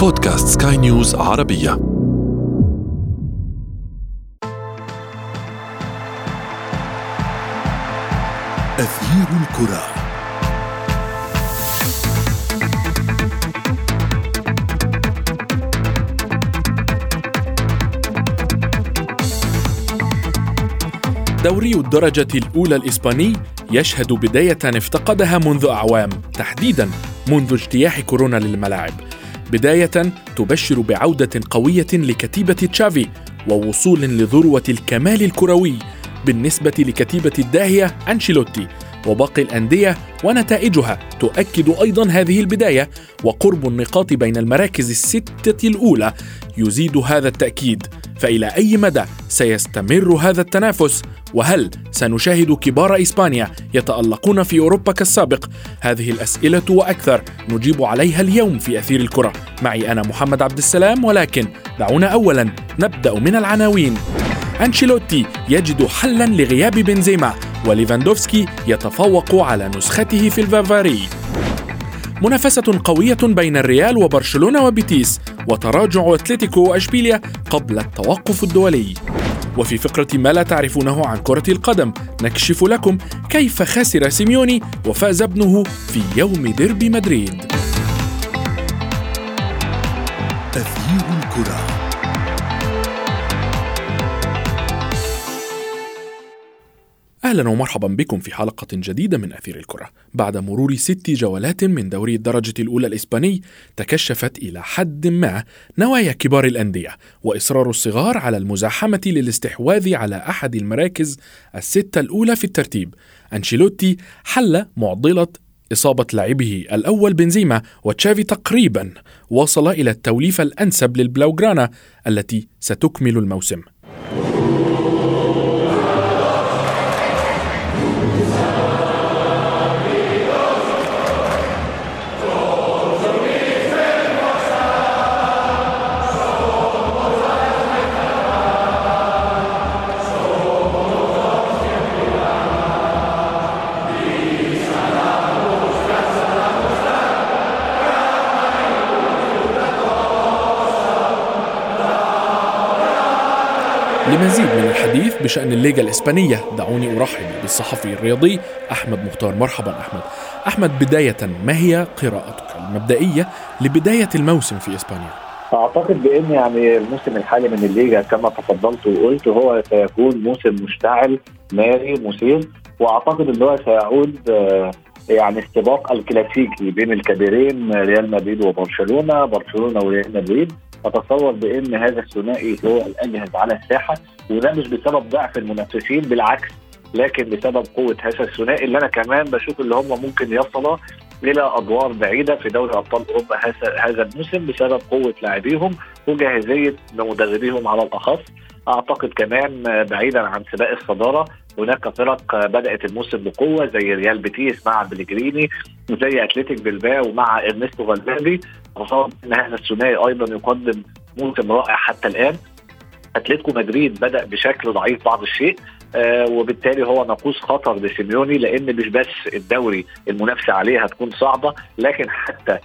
بودكاست سكاي نيوز عربية. أثير الكرة. دوري الدرجة الأولى الإسباني يشهد بداية افتقدها منذ أعوام تحديدا منذ اجتياح كورونا للملاعب. بداية تبشر بعودة قوية لكتيبة تشافي ووصول لذروة الكمال الكروي بالنسبة لكتيبة الداهية أنشيلوتي وباقي الأندية ونتائجها تؤكد أيضا هذه البداية وقرب النقاط بين المراكز الستة الأولى. يزيد هذا التأكيد. فإلى أي مدى سيستمر هذا التنافس؟ وهل سنشاهد كبار إسبانيا يتألقون في أوروبا كالسابق؟ هذه الأسئلة وأكثر نجيب عليها اليوم في أثير الكرة. معي أنا محمد عبد السلام ولكن دعونا أولا نبدأ من العناوين. أنشيلوتي يجد حلا لغياب بنزيما وليفاندوفسكي يتفوق على نسخته في البافاري منافسة قوية بين الريال وبرشلونة وبيتيس وتراجع أتلتيكو وأشبيليا قبل التوقف الدولي. وفي فقرة ما لا تعرفونه عن كرة القدم نكشف لكم كيف خسر سيميوني وفاز ابنه في يوم ديربي مدريد. تغيير الكرة. أهلا ومرحبا بكم في حلقة جديدة من أثير الكرة. بعد مرور ست جولات من دوري الدرجة الأولى الإسباني تكشفت إلى حد ما نوايا كبار الأندية وإصرار الصغار على المزاحمة للاستحواذ على أحد المراكز الستة الأولى في الترتيب. أنشيلوتي حل معضلة إصابة لاعبه الأول بنزيما وتشافي تقريبا وصل إلى التوليفة الأنسب للبلاوغرانا التي ستكمل الموسم لمزيد من الحديث بشأن الليغا الإسبانية. دعوني أرحب بالصحفي الرياضي أحمد مختار. مرحبا أحمد. أحمد بداية ما هي قراءتك المبدئية لبداية الموسم في إسبانيا؟ أعتقد بإن يعني الموسم الحالي من الليجا كما تفضلت وقلت هو سيكون موسم مشتعل ناري مثير وأعتقد إن هو سيعود آه، يعني السباق الكلاسيكي بين الكبيرين ريال مدريد وبرشلونة برشلونة وريال مدريد. أتصور بإن هذا الثنائي هو الأجهز على الساحة وده مش بسبب ضعف المنافسين بالعكس لكن بسبب قوة هذا الثنائي اللي أنا كمان بشوف اللي هم ممكن يصلوا إلى أدوار بعيدة في دوري أبطال أوروبا هذا الموسم بسبب قوة لاعبيهم وجاهزية مدربيهم على الأخص. أعتقد كمان بعيدا عن سباق الصدارة هناك فرق بدأت الموسم بقوة زي ريال بيتيس مع بليجريني وزي أتلتيك بلباو مع إرنستو فالفيردي اتصور ان هذا الثنائي أيضا يقدم موسم رائع حتى الآن. أتلتيكو مدريد بدأ بشكل ضعيف بعض الشيء آه وبالتالي هو ناقوس خطر لسيميوني لأن مش بس الدوري المنافسة عليه هتكون صعبة لكن حتى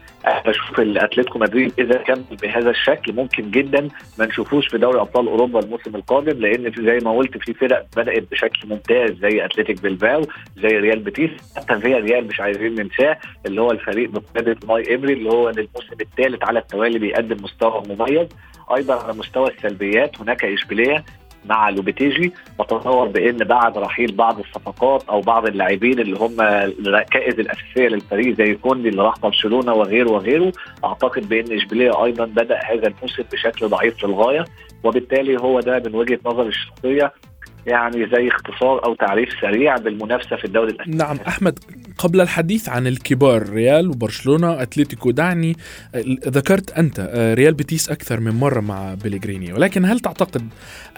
بشوف الأتلتيكو مدريد إذا كان بهذا الشكل ممكن جدا ما نشوفوش في دوري أبطال أوروبا الموسم القادم لأن في زي ما قلت في فرق بدأت بشكل ممتاز زي أتلتيك بلباو زي ريال بيتيس حتى فياريال مش عايزين ننساه اللي هو الفريق بقيادة أوناي إيمري اللي هو الموسم الثالث على التوالي بيقدم مستوى مميز. أيضا على مستوى السلبيات هناك إشبيلية مع لوبيتيجي بتصور بإن بعد رحيل بعض الصفقات أو بعض اللاعبين اللي هم الركائز الأساسية للفريق زي كوندي اللي راح برشلونة وغيره وغيره. أعتقد بإن إشبيلية أيضا بدأ هذا الموسم بشكل ضعيف للغايه وبالتالي هو ده من وجهة نظري الشخصية يعني زي اختصار أو تعريف سريع بالمنافسة في الدوري الأسباني. نعم أحمد قبل الحديث عن الكبار ريال وبرشلونة أتلتيكو دعني ذكرت أنت آه، ريال بيتيس أكثر من مرة مع بيليغريني ولكن هل تعتقد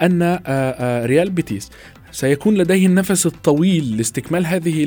أن آه، آه، ريال بيتيس سيكون لديه النفس الطويل لاستكمال هذه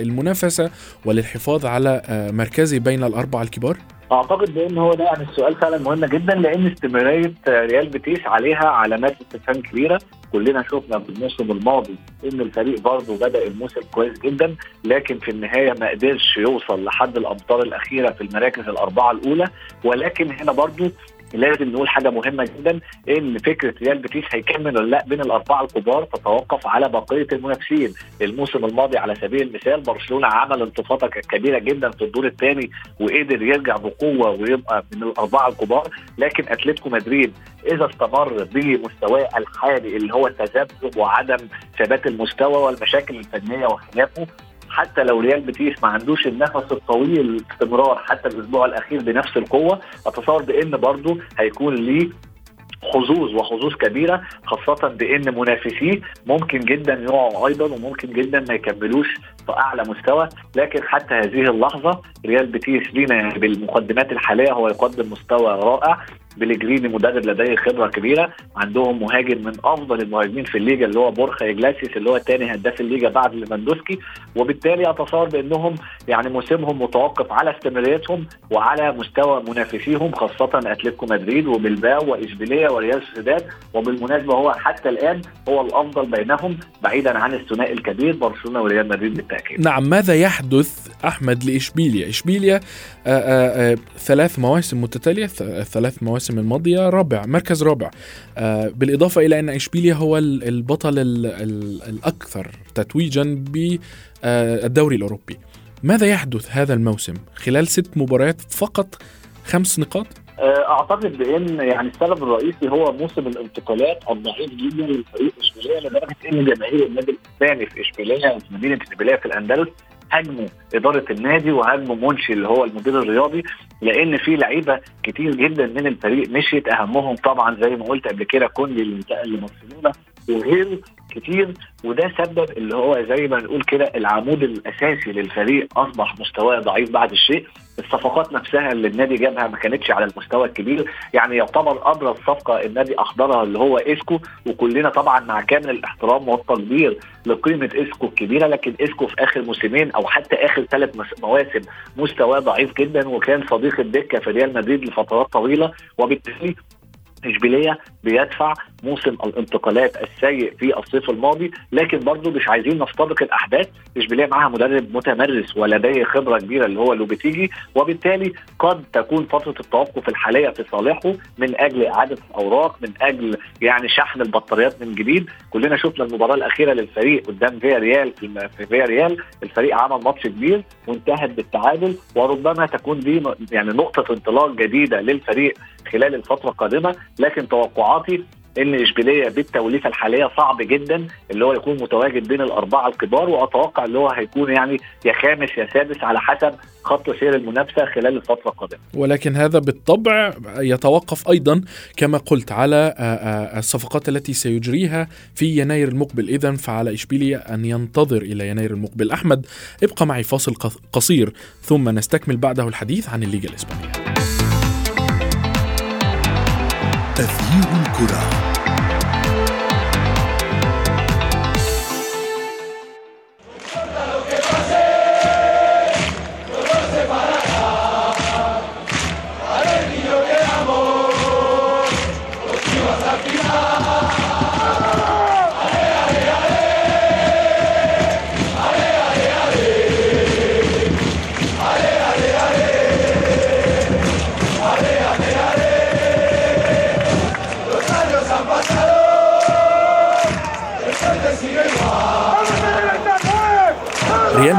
المنافسة وللحفاظ على مركزه بين الأربعة الكبار؟ أعتقد بأن هو ده يعني السؤال فعلا مهم جدا لأن استمرارية ريال بيتيس عليها علامات استفهام كبيرة. كلنا شفنا في الموسم الماضي إن الفريق برضه بدأ الموسم كويس جدا لكن في النهاية ما قدرش يوصل لحد الامتار الأخيرة في المراكز الأربعة الأولى. ولكن هنا برضه لازم نقول حاجة مهمة جدا إن فكرة ريال بيتيس هيكمل ولا لا بين الأربعة الكبار تتوقف على بقية المنافسين. الموسم الماضي على سبيل المثال برشلونة عمل انتفاضة كبيرة جدا في الدور الثاني وقدر يرجع بقوة ويبقى من الأربعة الكبار. لكن أتلتيكو مدريد إذا استمر بمستواه الحالي اللي هو التذبذب وعدم ثبات المستوى والمشاكل الفنية وخلافه حتى لو ريال بيتيس ما عندوش النفس الطويل الاستمرار حتى الأسبوع الأخير بنفس القوة أتصور بإن برضه هيكون ليه حظوظ وحظوظ كبيرة خاصة بإن منافسيه ممكن جدا يقعوا أيضا وممكن جدا ما يكملوش في أعلى مستوى. لكن حتى هذه اللحظة ريال بيتيس لينا بالمقدمات الحالية هو يقدم مستوى رائع. بليجريني مدرب لديه خبرة كبيرة عندهم مهاجم من أفضل المهاجمين في الليجا اللي هو بورخا إجليسياس اللي هو ثاني هداف الليجا بعد ليفاندوسكي وبالتالي اتصور بأنهم يعني موسمهم متوقف على استمراريتهم وعلى مستوى منافسيهم خاصة أتلتيكو مدريد وبلباو وإشبيلية وريال سوسيداد وبالمناسبة هو حتى الآن هو الأفضل بينهم بعيدا عن الثنائي الكبير برشلونة وريال مدريد بالتأكيد. نعم ماذا يحدث أحمد لإشبيليا؟ إشبيليا آآ آآ ثلاث مواسم متتالية ثلاث مواسم المواسم الماضيه رابع مركز رابع. آه بالإضافة إلى إن إشبيليا هو البطل ال ال الأكثر تتويجا بالدوري الأوروبي. ماذا يحدث هذا الموسم؟ خلال ست مباريات فقط خمس نقاط؟ أعتقد بإن يعني السبب الرئيسي هو موسم الانتقالات الضعيف جدا للفريق إشبيلية لدرجة إن جماهير النادي الإسباني في إشبيلية في مدينة إشبيلية في الأندلس هاجموا إدارة النادي وهاجموا منشي اللي هو المدير الرياضي لأن في لعيبة كتير جدا من الفريق مشيت. أهمهم طبعا زي ما قلت قبل كده كوندي اللي انتقل لبرشلونة وغيره كتير وده سبب اللي هو زي ما نقول كده العمود الأساسي للفريق أصبح مستواه ضعيف بعد الشيء. الصفقات نفسها اللي النادي جابها ما كانتش على المستوى الكبير. يعني يعتبر أبرز صفقة النادي احضرها اللي هو اسكو وكلنا طبعا مع كامل الاحترام والتقدير لقيمة اسكو الكبيرة. لكن اسكو في آخر موسمين أو حتى آخر ثلاث مواسم مستواه ضعيف جدا وكان صديق الدكة في ريال مدريد لفترات طويلة. وبالتالي إشبيلية بيدفع موسم الانتقالات السيء في الصيف الماضي لكن برضه مش عايزين نستبق الأحداث. إشبيلية معاها مدرب متمرس ولديه خبرة كبيرة اللي هو لوبيتيجي وبالتالي قد تكون فترة التوقف الحالية في صالحه من أجل إعادة الأوراق من أجل يعني شحن البطاريات من جديد. كلنا شفنا المباراة الأخيرة للفريق قدام فيا ريال في فيا ريال. الفريق عمل ماتش كبير وانتهت بالتعادل وربما تكون دي يعني نقطة انطلاق جديدة للفريق خلال الفترة القادمة. لكن توقعاتي إن إشبيلية بالتوليفة الحالية صعب جدا اللي هو يكون متواجد بين الأربعة الكبار وأتوقع اللي هو هيكون يعني يا خامس يا سادس على حسب خط سير المنافسة خلال الفترة القادمة. ولكن هذا بالطبع يتوقف أيضا كما قلت على الصفقات التي سيجريها في يناير المقبل، اذا فعلى اشبيليا أن ينتظر إلى يناير المقبل. أحمد ابقى معي فاصل قصير ثم نستكمل بعده الحديث عن الليغا الإسبانية. تغيير الكرة.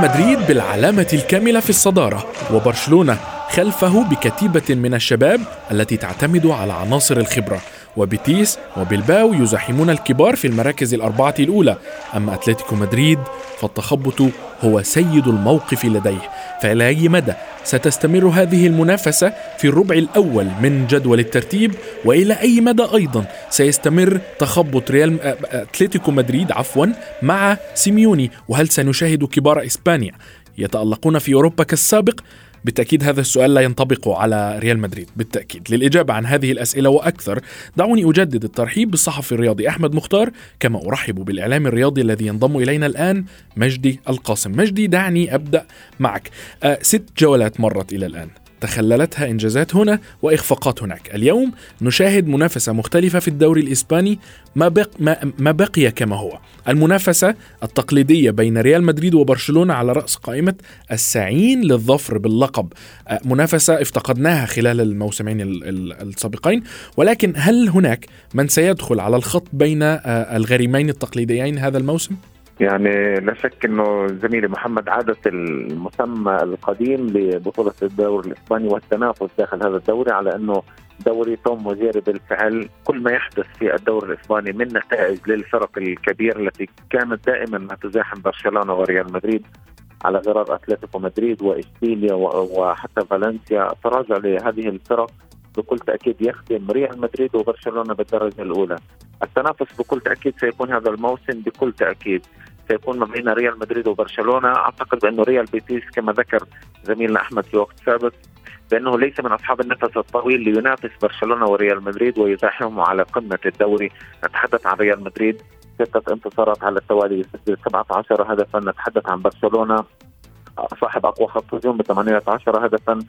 مدريد بالعلامة الكاملة في الصدارة وبرشلونة خلفه بكتيبة من الشباب التي تعتمد على عناصر الخبرة وبيتيس وبلباو يزاحمون الكبار في المراكز الأربعة الأولى أما أتلتيكو مدريد فالتخبط هو سيد الموقف لديه فإلى أي مدى ستستمر هذه المنافسة في الربع الأول من جدول الترتيب وإلى أي مدى أيضا سيستمر تخبط ريال أتلتيكو مدريد عفوا مع سيميوني؟ وهل سنشاهد كبار إسبانيا؟ يتألقون في أوروبا كالسابق. بالتأكيد هذا السؤال لا ينطبق على ريال مدريد بالتأكيد. للإجابة عن هذه الأسئلة وأكثر دعوني أجدد الترحيب بالصحفي الرياضي أحمد مختار كما أرحب بالإعلام الرياضي الذي ينضم إلينا الآن مجدي القاسم. مجدي دعني أبدأ معك. أه ست جولات مرت إلى الآن. تخللتها إنجازات هنا وإخفاقات هناك. اليوم نشاهد منافسة مختلفة في الدوري الإسباني ما, بق ما, ما بقي كما هو. المنافسة التقليدية بين ريال مدريد وبرشلونة على رأس قائمة الساعين للظفر باللقب. منافسة افتقدناها خلال الموسمين السابقين ولكن هل هناك من سيدخل على الخط بين الغريمين التقليديين هذا الموسم؟ يعني لا شك إنه زميلي محمد عادت المسمى القديم لبطولة الدوري الإسباني والتنافس داخل هذا الدوري على إنه دوري توم وزيري بالفعل كل ما يحدث في الدوري الإسباني من نتائج للفرق الكبيره التي كانت دائما ما تزاحم برشلونة وريال مدريد على غرار أتلتيكو مدريد واشبيليا وحتى فالنسيا. تراجع لهذه الفرق بكل تأكيد يخدم ريال مدريد وبرشلونة بالدرجة الأولى. التنافس بكل تأكيد سيكون هذا الموسم بكل تأكيد. سيكون ما بين ريال مدريد وبرشلونة، أعتقد بأنه ريال بيتيس كما ذكر زميلنا أحمد في وقت سابق بأنه ليس من أصحاب النفس الطويل لينافس برشلونة وريال مدريد ويزاحمهم على قمة الدوري، نتحدث عن ريال مدريد. ستة انتصارات على التوالي يسجل 17 هدفا. نتحدث عن برشلونة. صاحب أقوى خط هجوم ب 18 هدفا.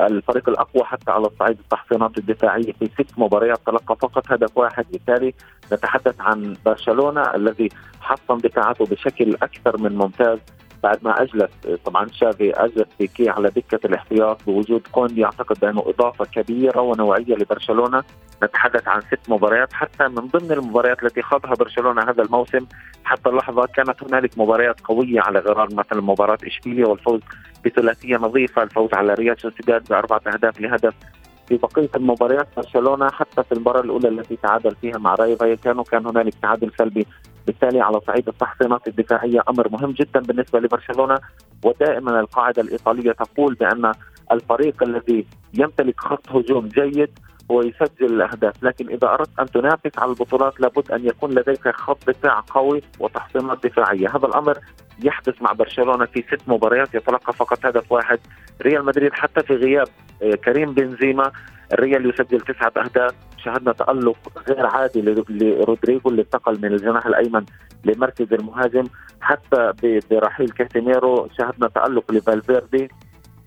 الفريق الأقوى حتى على صعيد التحصينات الدفاعية في ست مباريات تلقى فقط هدف واحد. بالتالي نتحدث عن برشلونة الذي حصن دفاعاته بشكل أكثر من ممتاز. بعد ما أجلس طبعا شافي أجلس بيكي على دكة الاحتياط بوجود كوندي اعتقد بأنه إضافة كبيرة ونوعية لبرشلونة. نتحدث عن ست مباريات حتى من ضمن المباريات التي خاضها برشلونة هذا الموسم حتى اللحظة كانت هنالك مباريات قوية على غرار مثلا مباراة إشبيليا والفوز بثلاثية نظيفة الفوز على ريال سوسيداد بأربعة أهداف لهدف في بقية المباريات برشلونة حتى في المباراة الأولى التي تعادل فيها مع رايو فايكانو كان هنالك تعادل سلبي بالتالي على صعيد التحصينات الدفاعية أمر مهم جدا بالنسبة لبرشلونة. ودائما القاعدة الإيطالية تقول بأن الفريق الذي يمتلك خط هجوم جيد هو يسجل الأهداف، لكن إذا أردت أن تنافس على البطولات لابد أن يكون لديك خط دفاع قوي وتحصينات دفاعية، هذا الأمر يحدث مع برشلونة في ست مباريات. يتلقى فقط هدف واحد، ريال مدريد حتى في غياب آه، كريم بنزيما الريال يسجل تسعة أهداف. شهدنا تألق غير عادي لرودريجو اللي انتقل من الجناح الأيمن لمركز المهاجم. حتى برحيل كاسيميرو شهدنا تألق لفالفيردي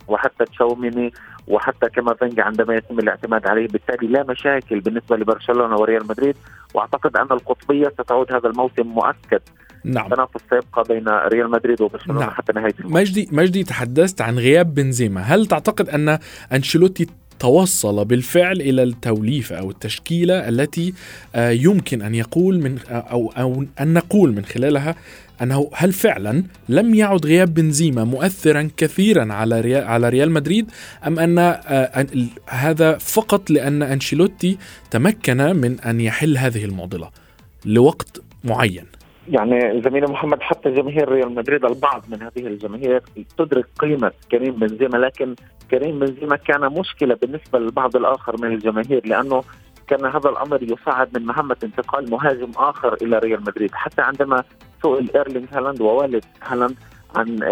وحتى تشاوميني وحتى كامافينجا عندما يتم الاعتماد عليه بالتالي لا مشاكل بالنسبة لبرشلونة وريال مدريد. وأعتقد أن القطبية ستعود هذا الموسم مؤكد. نعم. تنافس سيبقى بين ريال مدريد وبرشلونة نعم. حتى نهاية الموسم. مجدي مجدي تحدثت عن غياب بنزيما. هل تعتقد أن أنشيلوتي توصل بالفعل إلى التوليفه أو التشكيلة التي آه، يمكن أن يقول من أو أو أن نقول من خلالها أنه هل فعلا لم يعد غياب بنزيما مؤثرا كثيرا على ريال على ريال مدريد أم أن آه، هذا فقط لأن أنشيلوتي تمكن من أن يحل هذه المعضلة لوقت معين؟ يعني زميلي محمد حتى جماهير ريال مدريد البعض من هذه الجماهير تدرك قيمة كريم بنزيما لكن كريم بنزيما كان مشكلة بالنسبة للبعض الآخر من الجماهير لأنه كان هذا الأمر يصعب من مهمة انتقال مهاجم آخر إلى ريال مدريد. حتى عندما سئل ايرلينغ هالاند ووالد هالاند عن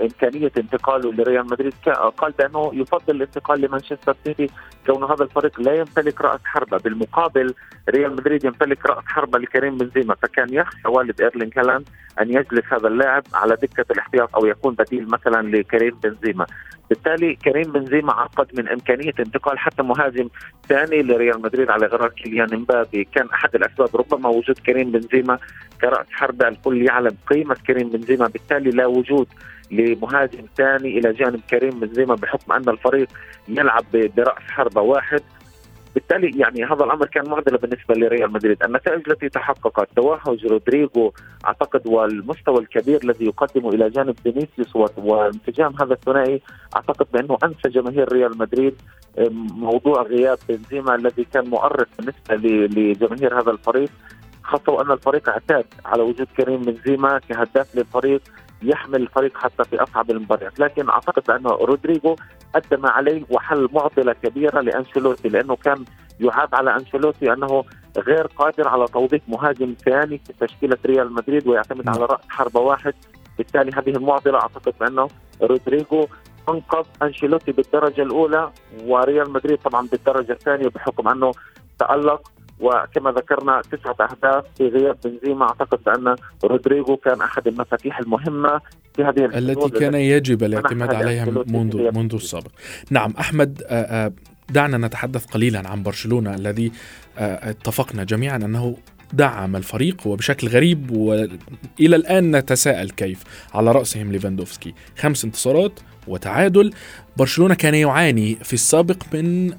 إمكانية انتقاله لريال مدريد. قال بأنه يفضل الانتقال لمانشستر سيتي كون هذا الفريق لا يمتلك رأس حربة. بالمقابل ريال مدريد يمتلك رأس حربة ككريم بنزيما فكان يخشى والد ايرلينغ هالاند أن يجلس هذا اللاعب على دكة الاحتياط أو يكون بديل مثلا لكريم بنزيما. بالتالي كريم بنزيما عقد من إمكانية انتقال حتى مهاجم ثاني لريال مدريد على غرار كيليان امبابي كان أحد الأسباب ربما وجود كريم بنزيما كرأس حربة الكل يعلم قيمة كريم بنزيما. بالتالي لا وجود لمهاجم ثاني إلى جانب كريم بنزيما بحكم أن الفريق يلعب برأس حربة واحد. بالتالي يعني هذا الأمر كان معضلة بالنسبة لريال مدريد، النتائج التي تحققت توهج رودريغو أعتقد والمستوى الكبير الذي يقدمه إلى جانب فينيسيوس وانسجام هذا الثنائي أعتقد بأنه انسى جماهير ريال مدريد موضوع غياب بنزيما الذي كان مؤرق بالنسبة لجماهير هذا الفريق. خاصة وأن الفريق اعتاد على وجود كريم بنزيما كهداف للفريق. يحمل الفريق حتى في أصعب المباريات، لكن أعتقد بان رودريجو ادى ما عليه وحل معضلة كبيرة لأنشيلوتي لأنه كان يعاب على أنشيلوتي أنه غير قادر على توظيف مهاجم ثاني في تشكيلة ريال مدريد ويعتمد على رأس حربة واحد، بالتالي هذه المعضلة أعتقد بانه رودريجو أنقذ أنشيلوتي بالدرجة الأولى وريال مدريد طبعا بالدرجة الثانية بحكم أنه تألق وكما ذكرنا تسعة أهداف في غياب بنزيما. أعتقد بأن رودريجو كان أحد المفاتيح المهمة في هذه التي كان يجب الاعتماد عليها منذ منذ السابق نعم أحمد آه، آه، دعنا نتحدث قليلا عن برشلونة الذي آه، اتفقنا جميعا أنه دعم الفريق وبشكل غريب والى الآن نتساءل كيف. على رأسهم ليفاندوفسكي. خمس انتصارات وتعادل. برشلونة كان يعاني في السابق من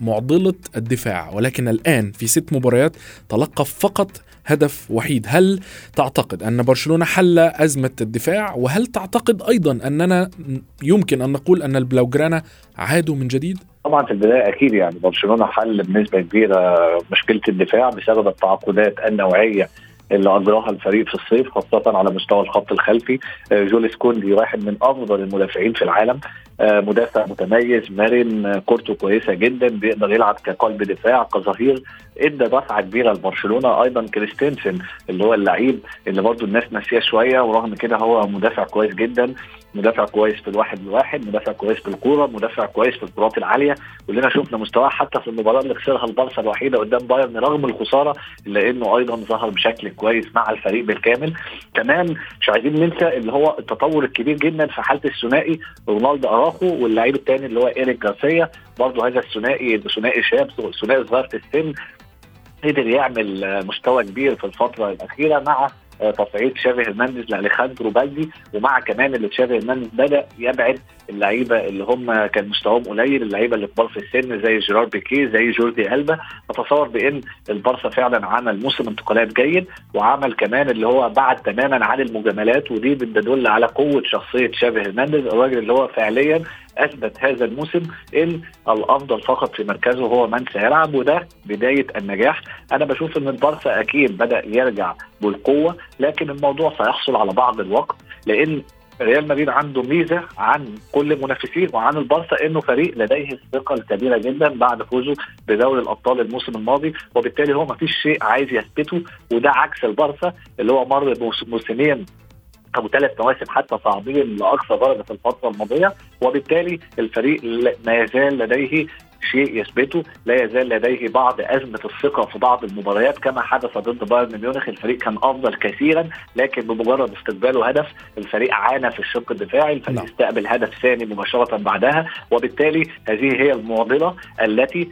معضلة الدفاع ولكن الآن في ست مباريات تلقى فقط هدف وحيد. هل تعتقد أن برشلونة حل أزمة الدفاع؟ وهل تعتقد أيضا أننا يمكن أن نقول أن البلاوجرانا عادوا من جديد؟ طبعا في البداية أكيد يعني برشلونة حل بنسبة كبيرة مشكلة الدفاع بسبب التعاقدات النوعية اللي أجراها الفريق في الصيف خاصة على مستوى الخط الخلفي. آه، جوليس كوندي واحد من أفضل المدافعين في العالم. آه، مدافع متميز مرن آه، كورته كويسة جدا بيقدر يلعب كقلب دفاع كظهير. إدى دفعة كبيرة لبرشلونة أيضا كريستنسن اللي هو اللعيب اللي برضه الناس ناسيه شوية ورغم كده هو مدافع كويس جدا مدافع كويس في الواحد لواحد مدافع كويس في الكورة مدافع كويس في الكرات العالية كلنا شفنا مستواه حتى في المباراة اللي خسرها البارسا الوحيدة قدام بايرن رغم الخسارة إلا إنه أيضا ظهر بشكل كويس مع الفريق بالكامل. كمان مش عايزين ننسى اللي هو التطور الكبير جدا في حالة الثنائي رونالدو أراخو واللعيب الثاني اللي هو إيريك جارسيا برضه هذا الثنائي ثنائي شاب ثنائي صغير في السن قدر يعمل مستوى كبير في الفترة الأخيرة مع تصعيد شافي هرنانديز لأليخاندرو بالدي ومع كمان اللي تشافي هرنانديز بدأ يبعد اللعيبة اللي هم كان مستواهم قليل اللعيبة اللي كبار في السن زي جيرار بيكي زي جوردي ألبا. اتصور بإن البارسا فعلا عمل موسم انتقالات جيد وعمل كمان اللي هو بعد تماما عن المجاملات ودي بتدل على قوة شخصية شافي هرنانديز الراجل اللي هو فعليا أثبت هذا الموسم إن الأفضل فقط في مركزه هو من سيلعب وده بداية النجاح. أنا بشوف إن البارسا أكيد بدأ يرجع بالقوة لكن الموضوع سيحصل على بعض الوقت لأن ريال مدريد عنده ميزة عن كل المنافسين وعن البارسا إنه فريق لديه الثقة الكبيرة جدا بعد فوزه بدوري الأبطال الموسم الماضي وبالتالي هو ما فيش شيء عايز يثبته وده عكس البارسا اللي هو مر موسمين أو ثلاث مواسم حتى صاعدين لأقصى درجة في الفترة الماضية وبالتالي الفريق ما يزال لديه شيء يثبته. لا يزال لديه بعض أزمة الثقة في بعض المباريات كما حدث ضد بايرن ميونخ. الفريق كان أفضل كثيرا لكن بمجرد استقباله هدف الفريق عانى في الشق الدفاعي. الفريق نعم. استقبل هدف ثاني مباشرة بعدها. وبالتالي هذه هي المعضلة التي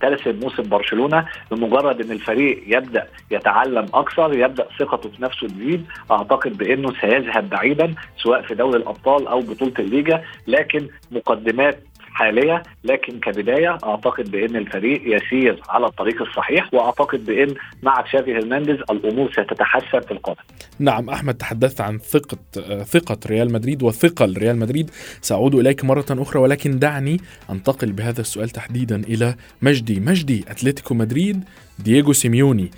ترسم موسم برشلونة. بمجرد إن الفريق يبدأ يتعلم أكثر يبدأ ثقته في نفسه تزيد أعتقد بأنه سيذهب بعيدا سواء في دوري الأبطال أو بطولة الليجا. لكن مقدمات حالية لكن كبداية أعتقد بإن الفريق يسير على الطريق الصحيح وأعتقد بإن مع تشافي هرنانديز الأمور ستتحسن في القادم. نعم أحمد تحدثت عن ثقة ثقة ريال مدريد وثقل ريال مدريد سأعود إليك مرة أخرى ولكن دعني أنتقل بهذا السؤال تحديدا إلى مجدي مجدي أتلتيكو مدريد دييغو سيميوني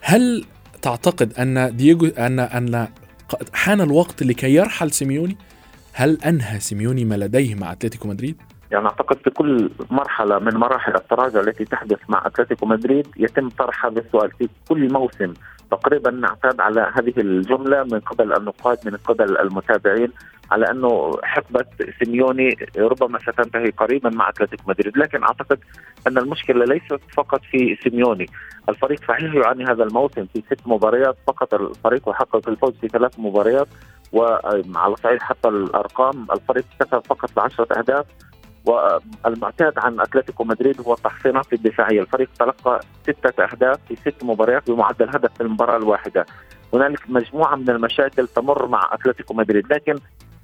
هل تعتقد أن دييغو أن أن حان الوقت لكي يرحل سيميوني؟ هل أنهى سيميوني ما لديه مع أتلتيكو مدريد؟ يعني أعتقد في كل مرحلة من مراحل التراجع التي تحدث مع أتلتيكو مدريد يتم طرح هذا السؤال في كل موسم. تقريبا نعتاد على هذه الجملة من قبل النقاد من قبل المتابعين على أنه حقبة سيميوني ربما ستنتهي قريبا مع أتلتيكو مدريد، لكن أعتقد أن المشكلة ليست فقط في سيميوني، الفريق صحيح يعاني هذا الموسم في ست مباريات فقط الفريق حقق الفوز في ثلاث مباريات وعلى صعيد حتى الأرقام الفريق كسب فقط بعشرة أهداف. والمعتاد عن أتلتيكو مدريد هو التحصينات الدفاعية، الفريق تلقى ستة أهداف في ست مباريات بمعدل هدف في المباراة الواحدة. هنالك مجموعة من المشاكل تمر مع أتلتيكو مدريد، لكن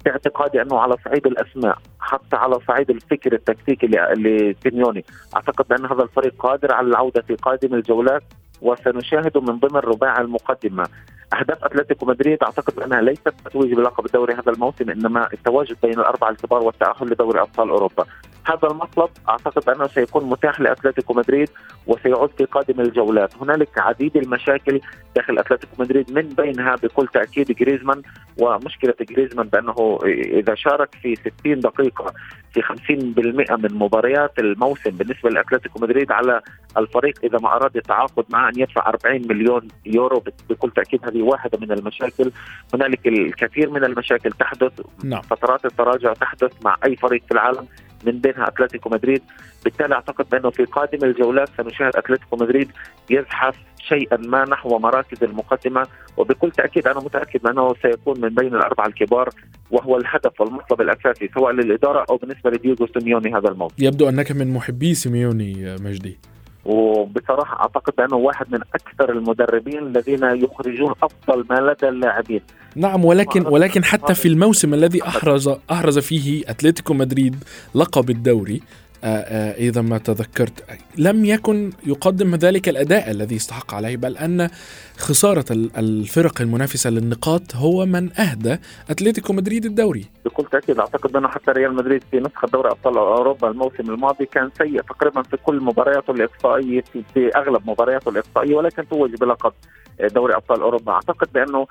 في اعتقادي أنه على صعيد الأسماء حتى على صعيد الفكر التكتيكي لسيميوني. أعتقد بأن هذا الفريق قادر على العودة في قادم الجولات وسنشاهد من ضمن رباع المقدمة. أهداف أتلتيكو مدريد أعتقد أنها ليست تتويج بلقب الدوري هذا الموسم إنما التواجد بين الأربعة الكبار والتأهل لدوري أبطال أوروبا. هذا المطلب أعتقد أنه سيكون متاح لأتلتيكو مدريد وسيعود في قادم الجولات. هنالك عديد المشاكل داخل أتلتيكو مدريد من بينها بكل تأكيد جريزمان ومشكلة جريزمان بأنه إذا شارك في 60 دقيقة في 50% من مباريات الموسم بالنسبة لأتلتيكو مدريد على الفريق إذا ما أراد التعاقد معه أن يدفع 40 مليون يورو بكل تأكيد هذه واحدة من المشاكل. هنالك الكثير من المشاكل تحدث نعم. فترات التراجع تحدث مع أي فريق في العالم من بينها أتلتيكو مدريد. بالتالي أعتقد بأنه في قادم الجولات سنشاهد أتلتيكو مدريد يزحف شيئا ما نحو مراكز المقدمة. وبكل تأكيد أنا متأكد أنه سيكون من بين الأربعة الكبار وهو الهدف والمطلب الأساسي سواء للإدارة أو بالنسبة لدييغو سيميوني هذا الموسم يبدو أنك من محبي سيميوني مجدي. وبصراحة أعتقد بانه واحد من أكثر المدربين الذين يخرجون أفضل ما لدى اللاعبين. نعم ولكن ولكن حتى في الموسم الذي احرز أحرز فيه أتلتيكو مدريد لقب الدوري آه، آه، إذا ما تذكرت. لم يكن يقدم ذلك الأداء الذي استحق عليه بل أن خسارة الفرق المنافسة للنقاط هو من أهدى أتلتيكو مدريد الدوري. بكل تأكيد أعتقد أنه حتى ريال مدريد في نسخة دوري أبطال أوروبا الموسم الماضي كان سيء تقريبا في كل مبارياته الإقصائية في أغلب مبارياته الإقصائية ولكن توج بلقب دوري أبطال أوروبا. أعتقد بأنه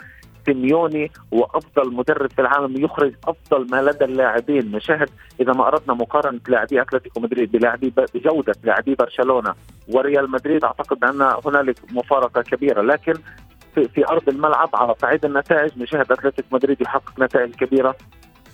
سيميوني هو افضل مدرب في العالم يخرج أفضل ما لدى اللاعبين. نشاهد إذا ما أردنا مقارنة لاعبي أتلتيكو مدريد بلاعبي بجودة لاعبي برشلونة وريال مدريد أعتقد أن هنالك مفارقة كبيرة. لكن في, في أرض الملعب على صعيد النتائج نشاهد أتلتيكو مدريد يحقق نتائج كبيرة.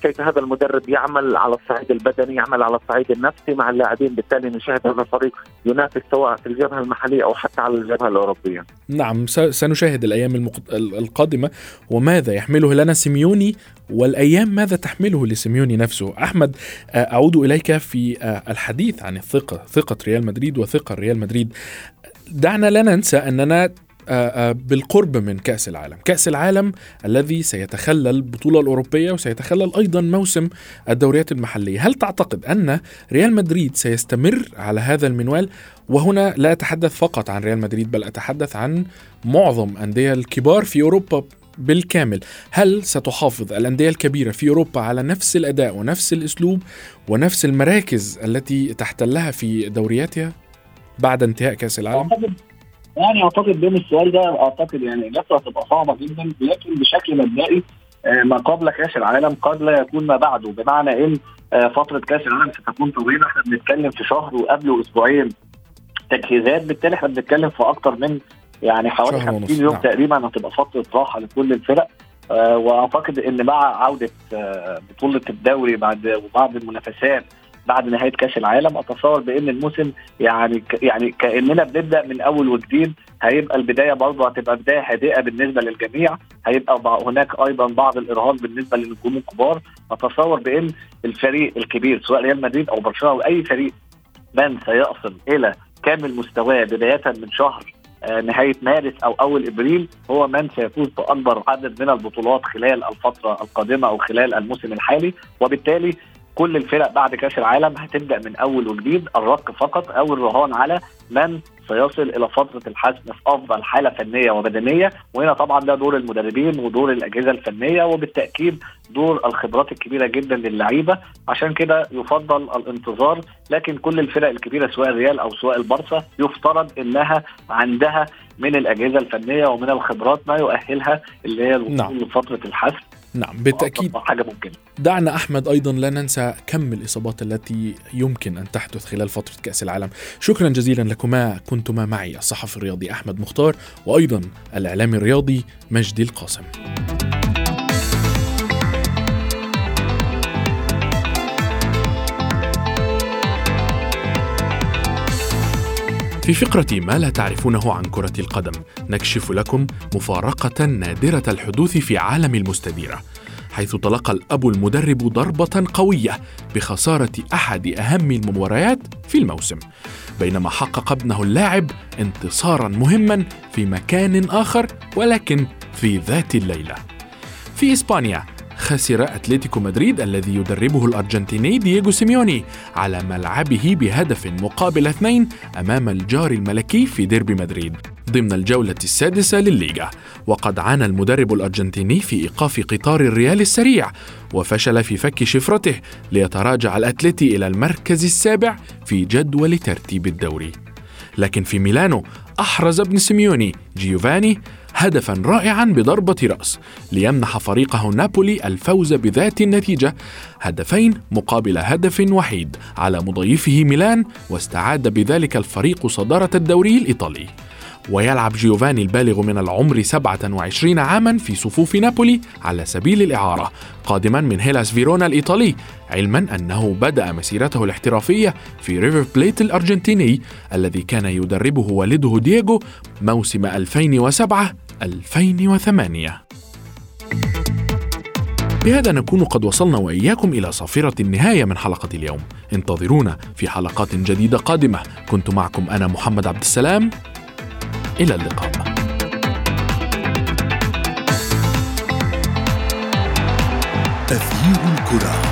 كيف هذا المدرب يعمل على الصعيد البدني يعمل على الصعيد النفسي مع اللاعبين؟ بالتالي نشاهد هذا الفريق ينافس سواء في الجبهة المحلية أو حتى على الجبهة الأوروبية. نعم سنشاهد الأيام القادمة. وماذا يحمله لنا سيميوني؟ والأيام ماذا تحمله لسيميوني نفسه؟ أحمد أعود إليك في الحديث عن الثقة ثقة ريال مدريد وثقة ريال مدريد. دعنا لا ننسى أننا بالقرب من كأس العالم. كأس العالم الذي سيتخلل البطولة الأوروبية وسيتخلل أيضا موسم الدوريات المحلية. هل تعتقد أن ريال مدريد سيستمر على هذا المنوال؟ وهنا لا أتحدث فقط عن ريال مدريد بل أتحدث عن معظم أندية الكبار في أوروبا بالكامل. هل ستحافظ الأندية الكبيرة في أوروبا على نفس الأداء ونفس الأسلوب ونفس المراكز التي تحتلها في دورياتها بعد انتهاء كأس العالم؟ يعني أعتقد بين السؤال ده أعتقد يعني اجابته هتبقى صعبة جدا لكن بشكل مبدئي آه، ما قبل كأس العالم قد لا يكون ما بعده. بمعنى إن آه، فترة كأس العالم ستكون طويلة. إحنا بنتكلم في شهر وقبله أسبوعين. تجهيزات بالتالي إحنا بنتكلم في أكتر من يعني حوالي 50 يوم نعم. تقريبا هتبقى فترة راحة لكل الفرق. آه وأعتقد إن مع عودة آه بطولة الدوري بعد وبعض المنافسات بعد نهاية كأس العالم أتصور بإن الموسم يعني يعني كأننا بنبدأ من أول وجديد. هيبقى البداية برضه هتبقى بداية هادئة بالنسبة للجميع. هيبقى هناك أيضا بعض الإرهاق بالنسبة للنجوم الكبار. أتصور بإن الفريق الكبير سواء ريال مدريد أو برشلونة أو أي فريق من سيصل إلى كامل مستواه بداية من شهر آه، نهاية مارس أو أول إبريل هو من سيفوز بأكبر عدد من البطولات خلال الفترة القادمة أو خلال الموسم الحالي. وبالتالي كل الفرق بعد كأس العالم هتبدأ من أول وجديد الرك فقط أو الرهان على من سيصل إلى فترة الحسم في أفضل حالة فنية وبدنية وهنا طبعا ده دور المدربين ودور الأجهزة الفنية وبالتأكيد دور الخبرات الكبيرة جدا للعيبة عشان كده يفضل الانتظار لكن كل الفرق الكبيرة سواء الريال أو سواء البارسا يفترض إنها عندها من الأجهزة الفنية ومن الخبرات ما يؤهلها اللي هي الوصول نعم. لفترة الحسم نعم بالتأكيد. حاجة ممكن دعنا أحمد أيضا لا ننسى كم الإصابات التي يمكن أن تحدث خلال فترة كأس العالم. شكرا جزيلا لكما كنتما معي الصحفي الرياضي أحمد مختار وأيضا الإعلامي الرياضي مجدي القاسم. في فقرة ما لا تعرفونه عن كرة القدم نكشف لكم مفارقة نادرة الحدوث في عالم المستديرة حيث تلقى الأب المدرب ضربة قوية بخسارة أحد أهم المباريات في الموسم بينما حقق ابنه اللاعب انتصارا مهما في مكان آخر ولكن في ذات الليلة. في إسبانيا خسر أتلتيكو مدريد الذي يدربه الأرجنتيني دييغو سيميوني على ملعبه بهدف مقابل اثنين أمام الجار الملكي في ديربي مدريد ضمن الجولة السادسة للليغا. وقد عانى المدرب الأرجنتيني في إيقاف قطار الريال السريع وفشل في فك شفرته ليتراجع الأتلتي إلى المركز السابع في جدول ترتيب الدوري. لكن في ميلانو أحرز ابن سيميوني جيوفاني هدفا رائعا بضربة رأس ليمنح فريقه نابولي الفوز بذات النتيجة. هدفين مقابل هدف وحيد على مضيفه ميلان واستعاد بذلك الفريق صدارة الدوري الإيطالي. ويلعب جيوفاني البالغ من العمر 27 عاما في صفوف نابولي على سبيل الإعارة قادما من هيلاس فيرونا الإيطالي علما أنه بدأ مسيرته الاحترافية في ريفر بليت الأرجنتيني الذي كان يدربه والده دييغو موسم 2007 2008 بهذا نكون قد وصلنا وإياكم إلى صافرة النهاية من حلقة اليوم. انتظرونا في حلقات جديدة قادمة. كنت معكم أنا محمد عبد السلام. إلى اللقاء. تغيير الكرة.